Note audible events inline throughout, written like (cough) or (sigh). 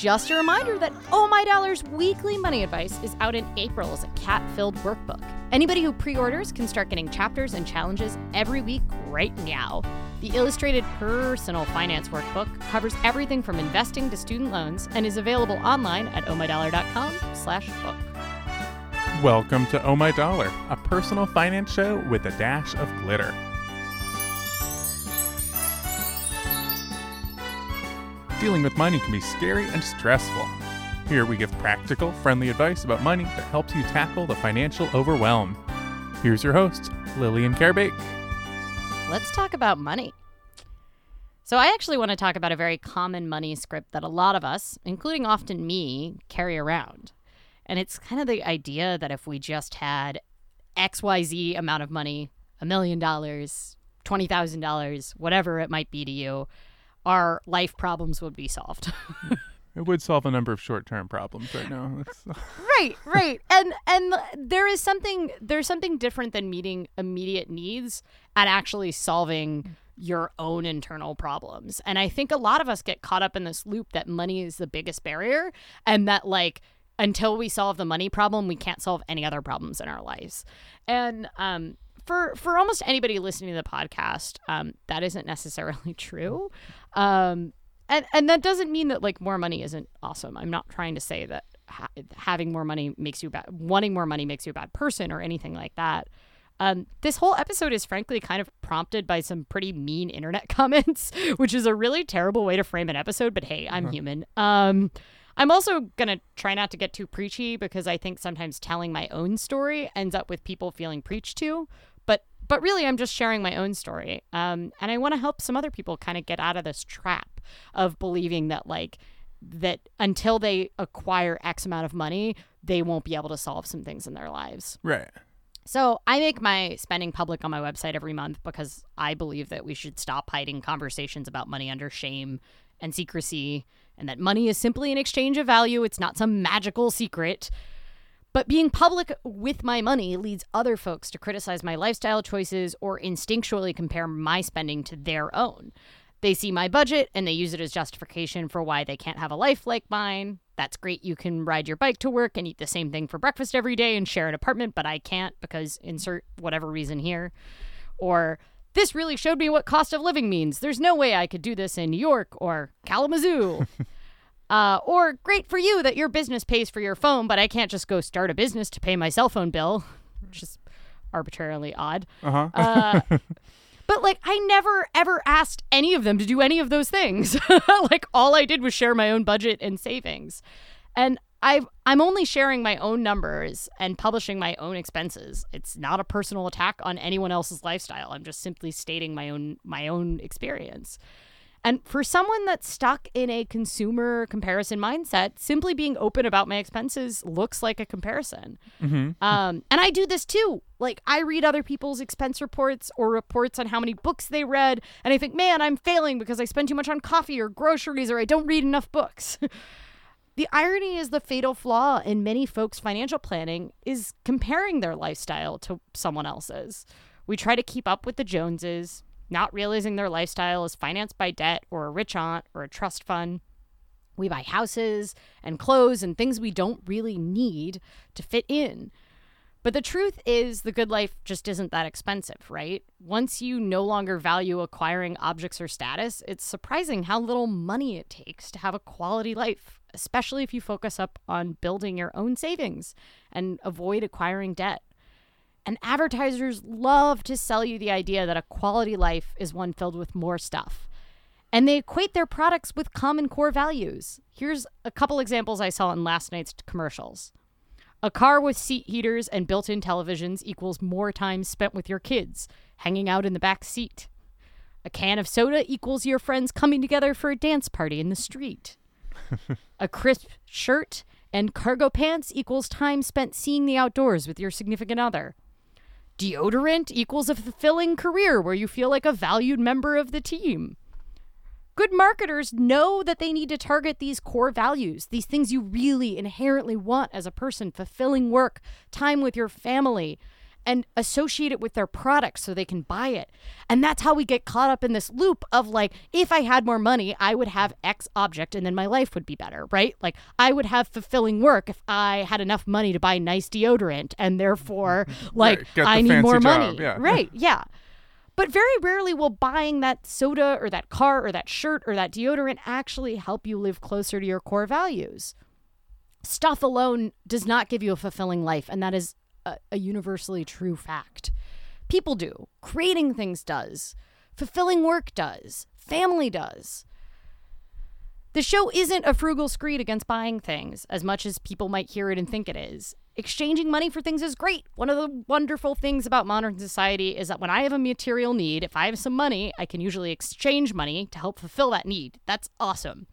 just a reminder that Oh My Dollar's weekly money advice is out in April as a cat filled workbook. Anybody who pre orders can start getting chapters and challenges every week right now. The illustrated personal finance workbook covers everything from investing to student loans and is available online at ohmydollar.com slash book. Welcome to Oh My Dollar, a personal finance show with a dash of glitter. Dealing with money can be scary and stressful. Here we give practical, friendly advice about money that helps you tackle the financial overwhelm. Here's your host, Lillian Karabaic. Let's talk about money. So, I actually want to talk about a very common money script that a lot of us, including often me, carry around. And it's kind of the idea that if we just had XYZ amount of money, a million dollars, $20,000, whatever it might be to you, our life problems would be solved. (laughs) It would solve a number of short-term problems right now. (laughs) Right, right. And and there is something there's something different than meeting immediate needs and actually solving your own internal problems. And I think a lot of us get caught up in this loop that money is the biggest barrier and that like until we solve the money problem, we can't solve any other problems in our lives. And um for for almost anybody listening to the podcast, um, that isn't necessarily (laughs) true. Um, and and that doesn't mean that like more money isn't awesome. I'm not trying to say that ha- having more money makes you bad, wanting more money makes you a bad person or anything like that. Um, this whole episode is frankly kind of prompted by some pretty mean internet (laughs) comments, which is a really terrible way to frame an episode. But hey, I'm human. I'm also gonna try not to get too preachy because I think sometimes telling my own story ends up with people feeling preached to. But but really, I'm just sharing my own story. Um, and I want to help some other people kind of get out of this trap of believing that like that until they acquire X amount of money, they won't be able to solve some things in their lives. right. So I make my spending public on my website every month because I believe that we should stop hiding conversations about money under shame and secrecy, and that money is simply an exchange of value. It's not some magical secret. But being public with my money leads other folks to criticize my lifestyle choices or instinctually compare my spending to their own. They see my budget and they use it as justification for why they can't have a life like mine. That's great. You can ride your bike to work and eat the same thing for breakfast every day and share an apartment, but I can't because insert whatever reason here. Or this really showed me what cost of living means. There's no way I could do this in New York or Kalamazoo. (laughs) Uh, or great for you that your business pays for your phone, but I can't just go start a business to pay my cell phone bill, which is arbitrarily odd. Uh-huh. Uh, (laughs) but like, I never ever asked any of them to do any of those things. (laughs) like, all I did was share my own budget and savings, and I've I'm only sharing my own numbers and publishing my own expenses. It's not a personal attack on anyone else's lifestyle. I'm just simply stating my own my own experience. And for someone that's stuck in a consumer comparison mindset, simply being open about my expenses looks like a comparison. Um, and I do this too. Like, I read other people's expense reports or reports on how many books they read, and I think, man, I'm failing because I spend too much on coffee or groceries or I don't read enough books. (laughs) The irony is the fatal flaw in many folks' financial planning is comparing their lifestyle to someone else's. We try to keep up with the Joneses, not realizing their lifestyle is financed by debt or a rich aunt or a trust fund. We buy houses and clothes and things we don't really need to fit in. But the truth is, the good life just isn't that expensive, right? Once you no longer value acquiring objects or status, it's surprising how little money it takes to have a quality life, especially if you focus up on building your own savings and avoid acquiring debt. And advertisers love to sell you the idea that a quality life is one filled with more stuff. And they equate their products with common core values. Here's a couple examples I saw in last night's commercials. A car with seat heaters and built in televisions equals more time spent with your kids, hanging out in the back seat. A can of soda equals your friends coming together for a dance party in the street. A crisp shirt and cargo pants equals time spent seeing the outdoors with your significant other. Deodorant equals a fulfilling career where you feel like a valued member of the team. Good marketers know that they need to target these core values, these things you really inherently want as a person fulfilling work, time with your family. And associate it with their product so they can buy it. And that's how we get caught up in this loop of like, if I had more money, I would have X object and then my life would be better, right? Like, I would have fulfilling work if I had enough money to buy nice deodorant and therefore, (laughs) like, the I need more job, money. yeah. Right. (laughs) Yeah. But very rarely will buying that soda or that car or that shirt or that deodorant actually help you live closer to your core values. Stuff alone does not give you a fulfilling life, and that is a, a universally true fact. People do. Creating things does. Fulfilling work does. Family does. The show isn't a frugal screed against buying things, as much as people might hear it and think it is. Exchanging money for things is great. One of the wonderful things about modern society is that when I have a material need, if I have some money, I can usually exchange money to help fulfill that need. That's awesome.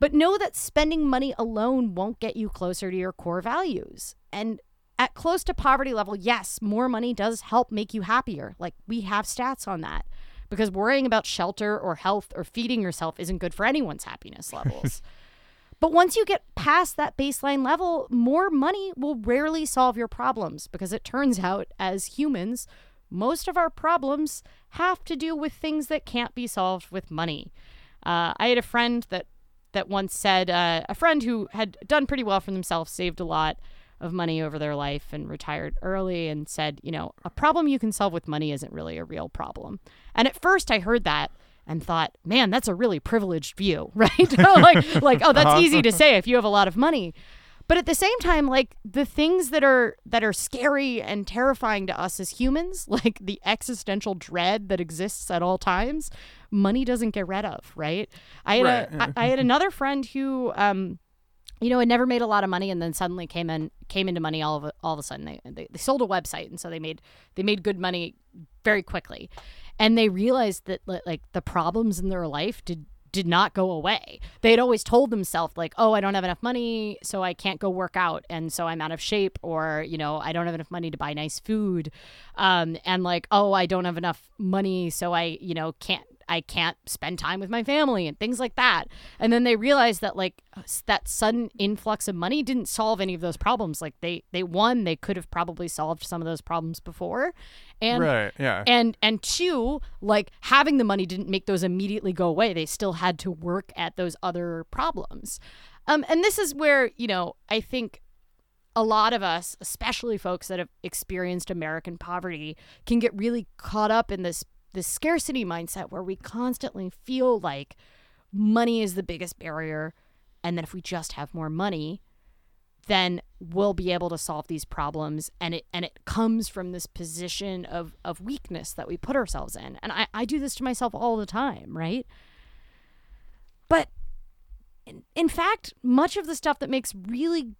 But know that spending money alone won't get you closer to your core values. And at close to poverty level, yes, more money does help make you happier. Like we have stats on that because worrying about shelter or health or feeding yourself isn't good for anyone's happiness levels. (laughs) but once you get past that baseline level, more money will rarely solve your problems because it turns out, as humans, most of our problems have to do with things that can't be solved with money. Uh, I had a friend that that once said, uh, a friend who had done pretty well for themselves, saved a lot of money over their life and retired early and said, you know, a problem you can solve with money isn't really a real problem. And at first I heard that and thought, man, that's a really privileged view, (laughs) right? (laughs) like like oh, that's easy to say if you have a lot of money. But at the same time, like the things that are that are scary and terrifying to us as humans, (laughs) like the existential dread that exists at all times, money doesn't get rid of, right? I had Right, a. I, I had another friend who um you know, had never made a lot of money and then suddenly came in came into money all of all of a sudden. They, they they sold a website and so they made they made good money very quickly. And they realized that like the problems in their life did did not go away. They had always told themselves like, "Oh, I don't have enough money, so I can't go work out, and so I'm out of shape," or you know, "I don't have enough money to buy nice food," um, and like, "Oh, I don't have enough money, so I you know can't I can't spend time with my family and things like that. And then they realized that like that sudden influx of money didn't solve any of those problems. Like they they one they could have probably solved some of those problems before, and right. Yeah. and and two like having the money didn't make those immediately go away. They still had to work at those other problems. Um, and this is where you know I think a lot of us, especially folks that have experienced American poverty, can get really caught up in this this scarcity mindset where we constantly feel like money is the biggest barrier and that if we just have more money then we'll be able to solve these problems and it and it comes from this position of of weakness that we put ourselves in and i, I do this to myself all the time right but in, in fact much of the stuff that makes really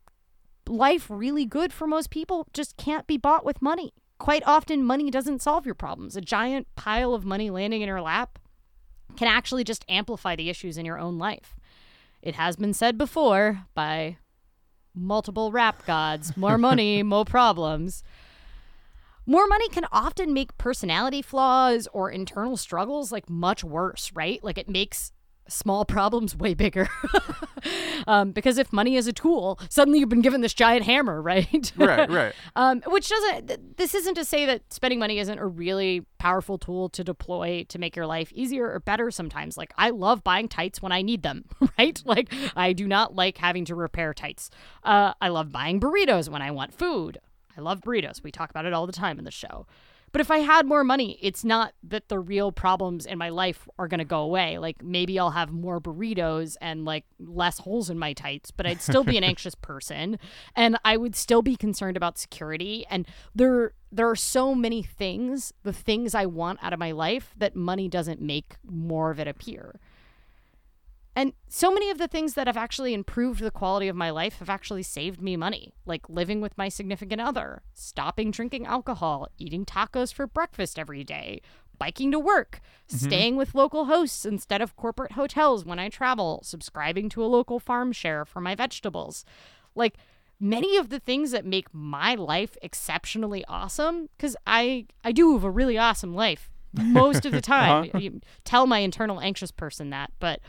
life really good for most people just can't be bought with money. Quite often, money doesn't solve your problems. A giant pile of money landing in your lap can actually just amplify the issues in your own life. It has been said before by multiple rap gods more money, (laughs) more problems. More money can often make personality flaws or internal struggles like much worse, right? Like it makes small problems way bigger. (laughs) um, because if money is a tool, suddenly you've been given this giant hammer, (laughs) right? right. Right. (laughs) Um, which doesn't, th- this isn't to say that spending money isn't a really powerful tool to deploy to make your life easier or better sometimes. Like, I love buying tights when I need them, right? Like, I do not like having to repair tights. Uh, I love buying burritos when I want food. I love burritos. We talk about it all the time in the show. But if I had more money, it's not that the real problems in my life are going to go away. Like maybe I'll have more burritos and like less holes in my tights, but I'd still be an (laughs) anxious person and I would still be concerned about security and there there are so many things, the things I want out of my life that money doesn't make more of it appear. And so many of the things that have actually improved the quality of my life have actually saved me money, like living with my significant other, stopping drinking alcohol, eating tacos for breakfast every day, biking to work, mm-hmm. staying with local hosts instead of corporate hotels when I travel, subscribing to a local farm share for my vegetables. Like many of the things that make my life exceptionally awesome cuz I I do have a really awesome life most of the (laughs) uh-huh. time. You tell my internal anxious person that, but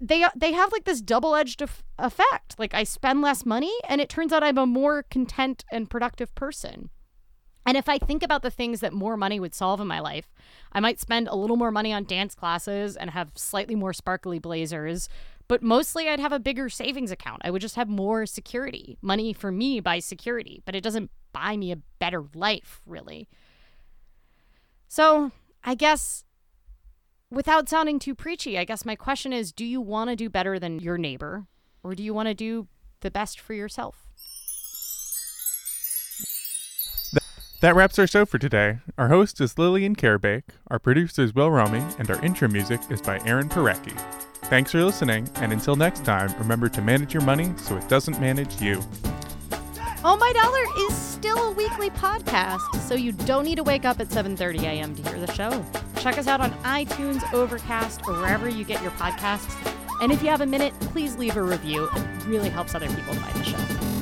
they they have like this double-edged eff- effect. Like I spend less money and it turns out I'm a more content and productive person. And if I think about the things that more money would solve in my life, I might spend a little more money on dance classes and have slightly more sparkly blazers, but mostly I'd have a bigger savings account. I would just have more security. Money for me buys security, but it doesn't buy me a better life, really. So I guess without sounding too preachy, I guess my question is do you want to do better than your neighbor, or do you want to do the best for yourself? That wraps our show for today. Our host is Lillian Karabaic, our producer is Will Romy, and our intro music is by Aaron Parecki. Thanks for listening, and until next time, remember to manage your money so it doesn't manage you. Oh My Dollar is still a weekly podcast, so you don't need to wake up at 7:30 a.m. to hear the show. Check us out on iTunes, Overcast, or wherever you get your podcasts. And if you have a minute, please leave a review. It really helps other people find the show.